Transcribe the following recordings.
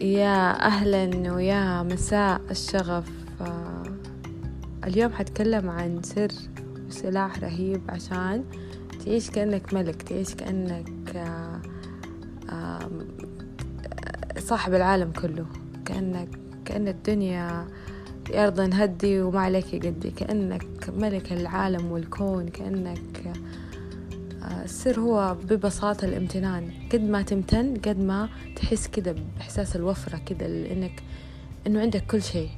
يا أهلا ويا مساء الشغف. آه، اليوم حتكلم عن سر وسلاح رهيب عشان تعيش كأنك ملك تعيش كأنك آه، آه، صاحب العالم كله. كأنك كأن الدنيا أرض هدي وما عليك قدي. كأنك ملك العالم والكون كأنك السر هو ببساطة الامتنان. قد ما تمتن قد ما تحس كده بإحساس الوفرة كده إنك إنه عندك كل شيء.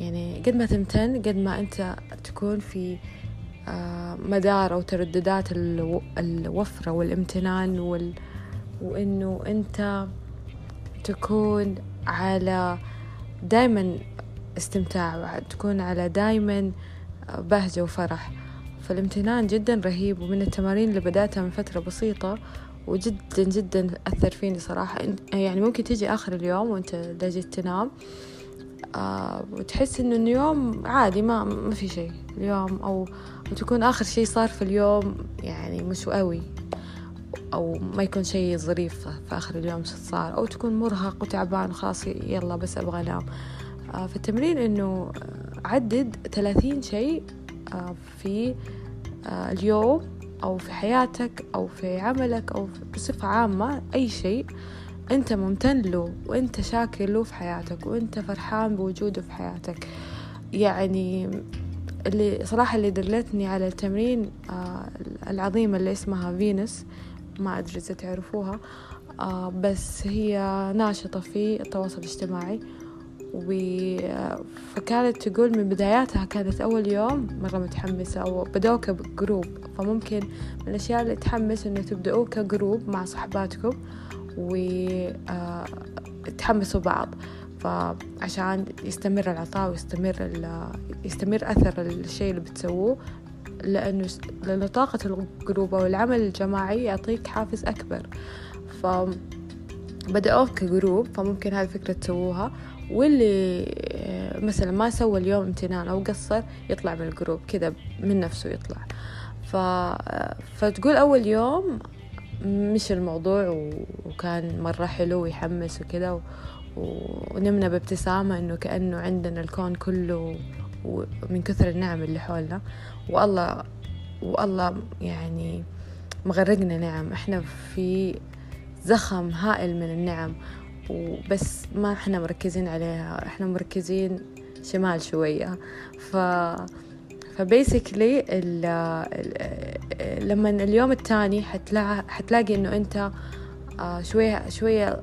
يعني قد ما تمتن قد ما أنت تكون في آه، مدار أو ترددات الوفرة والامتنان وال... وإنه أنت تكون على دايما استمتاع تكون على دايما بهجة وفرح. فالامتنان جدا رهيب ومن التمارين اللي بدأتها من فترة بسيطة وجدا جدا أثر فيني صراحة. يعني ممكن تيجي آخر اليوم وأنت جيت تنام آه وتحس إنه اليوم عادي ما ما في شيء. اليوم أو وتكون آخر شيء صار في اليوم يعني مش قوي أو ما يكون شيء ظريف في آخر اليوم صار أو تكون مرهق وتعبان وخلاص يلا بس أبغى أنام. آه في التمرين إنه عدد ثلاثين شيء آه في اليوم أو في حياتك أو في عملك أو بصفة عامة أي شيء أنت ممتن له وأنت شاكر له في حياتك وأنت فرحان بوجوده في حياتك. يعني اللي صراحة اللي دلتني على التمرين آه العظيمة اللي اسمها فينس ما أدري إذا تعرفوها آه بس هي ناشطة في التواصل الاجتماعي. فكانت تقول من بداياتها كانت أول يوم مرة متحمسة أو بدأوا ك group فممكن من الأشياء اللي تحمس إنه تبدأوا ك group مع صحباتكم وتحمسوا بعض. فعشان يستمر العطاء ويستمر يستمر أثر الشيء اللي بتسووه لأنه لأنه طاقة ال group أو العمل الجماعي يعطيك حافز أكبر. ف بدأوه ك group فممكن هذه الفكرة تسووها. واللي آه، مثلا ما سوى اليوم امتنان أو قصر يطلع من ال group كذا من نفسه يطلع. ف... فتقول أول يوم مش الموضوع وكان مرة حلو ويحمس وكذا و... ونمنا بابتسامة إنه كأنه عندنا الكون كله ومن كثر النعم اللي حولنا. والله والله يعني مغرقنا نعم. إحنا في زخم هائل من النعم. وبس ما إحنا مركزين عليها إحنا مركزين شمال شوية. ف فبيسكلي لما اليوم الثاني حتلاقي, حتلاقي إنه أنت آه، شوية شوية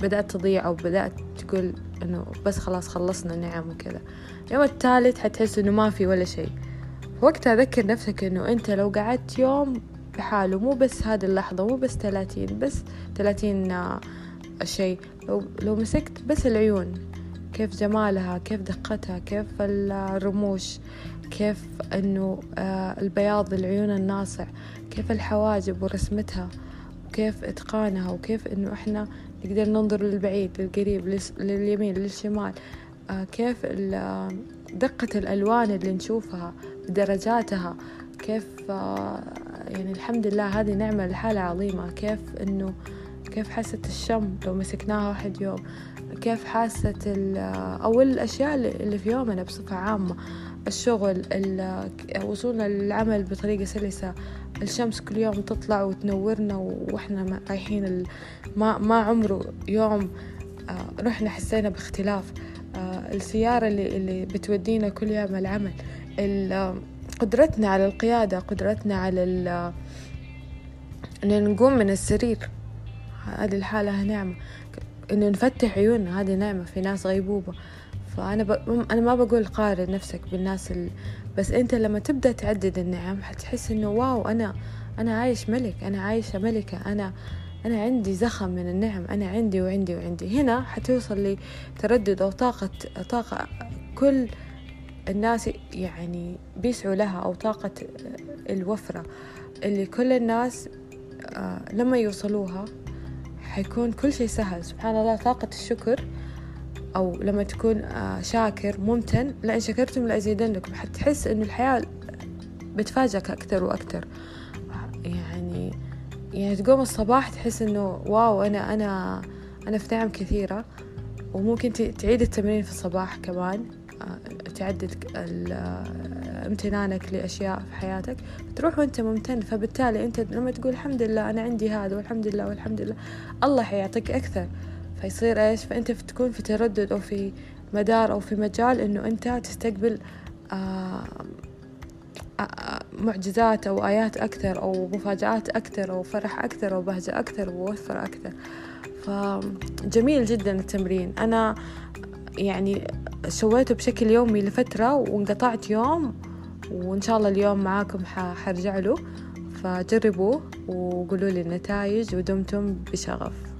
بدأت تضيع أو بدأت تقول إنه بس خلاص خلصنا نعم وكذا. اليوم الثالث حتحس إنه ما في ولا شيء. وقتها ذكر نفسك إنه أنت لو قعدت يوم بحاله مو بس هذه اللحظة مو بس ثلاثين بس ثلاثين آه، شيء. لو, لو مسكت بس العيون كيف جمالها كيف دقتها كيف الرموش كيف إنه آه، البياض العيون الناصع كيف الحواجب ورسمتها وكيف إتقانها وكيف إنه إحنا نقدر ننظر للبعيد للقريب لليمين للشمال. آه، كيف دقة الألوان اللي نشوفها بدرجاتها كيف يعني الحمد لله هذه نعمة لحالها عظيمة. كيف إنه كيف حاسة الشم لو مسكناها واحد يوم؟ كيف حاسة أو الأشياء اللي في يومنا بصفة عامة؟ الشغل وصولنا للعمل بطريقة سلسة. الشمس كل يوم تطلع وتنورنا وإحنا رايحين ما, ما عمره يوم آه، رحنا حسينا باختلاف. آه، السيارة اللي, اللي بتودينا كل يوم العمل. قدرتنا على القيادة قدرتنا على أن نقوم من السرير. هذه الحالة نعمة. إنه نفتح عيوننا هذه نعمة في ناس غيبوبة. فأنا ب... أنا ما بقول قارن نفسك بالناس ال... بس أنت لما تبدأ تعدد النعم حتحس إنه واو أنا أنا عايش ملك أنا عايشة ملكة أنا أنا عندي زخم من النعم أنا عندي وعندي وعندي. هنا حتوصل لتردد أو طاقة طاقة كل الناس يعني بيسعوا لها أو طاقة الوفرة. اللي كل الناس آه، لما يوصلوها حيكون كل شيء سهل. سبحان الله طاقة الشكر أو لما تكون آه، شاكر ممتن لأن شكرتم لأزيدنكم. حتحس إنه الحياة بتفاجئك أكثر وأكثر. يعني يعني تقوم الصباح تحس إنه واو أنا أنا أنا في نعم كثيرة. وممكن تعيد التمرين في الصباح كمان. تعدد امتنانك لأشياء في حياتك تروح وأنت ممتن فبالتالي أنت لما تقول الحمد لله أنا عندي هذا والحمد لله والحمد لله الله حيعطيك أكثر. فيصير إيش؟ فأنت تكون في تردد أو في مدار أو في مجال إنه أنت تستقبل آه معجزات أو آيات أكثر أو مفاجآت أكثر أو فرح أكثر أو بهجة أكثر ووفر أكثر. فجميل جدا التمرين. أنا يعني سويته بشكل يومي لفترة وانقطعت يوم وإن شاء الله اليوم معاكم حرجع له. فجربوه وقولوا لي النتائج ودمتم بشغف.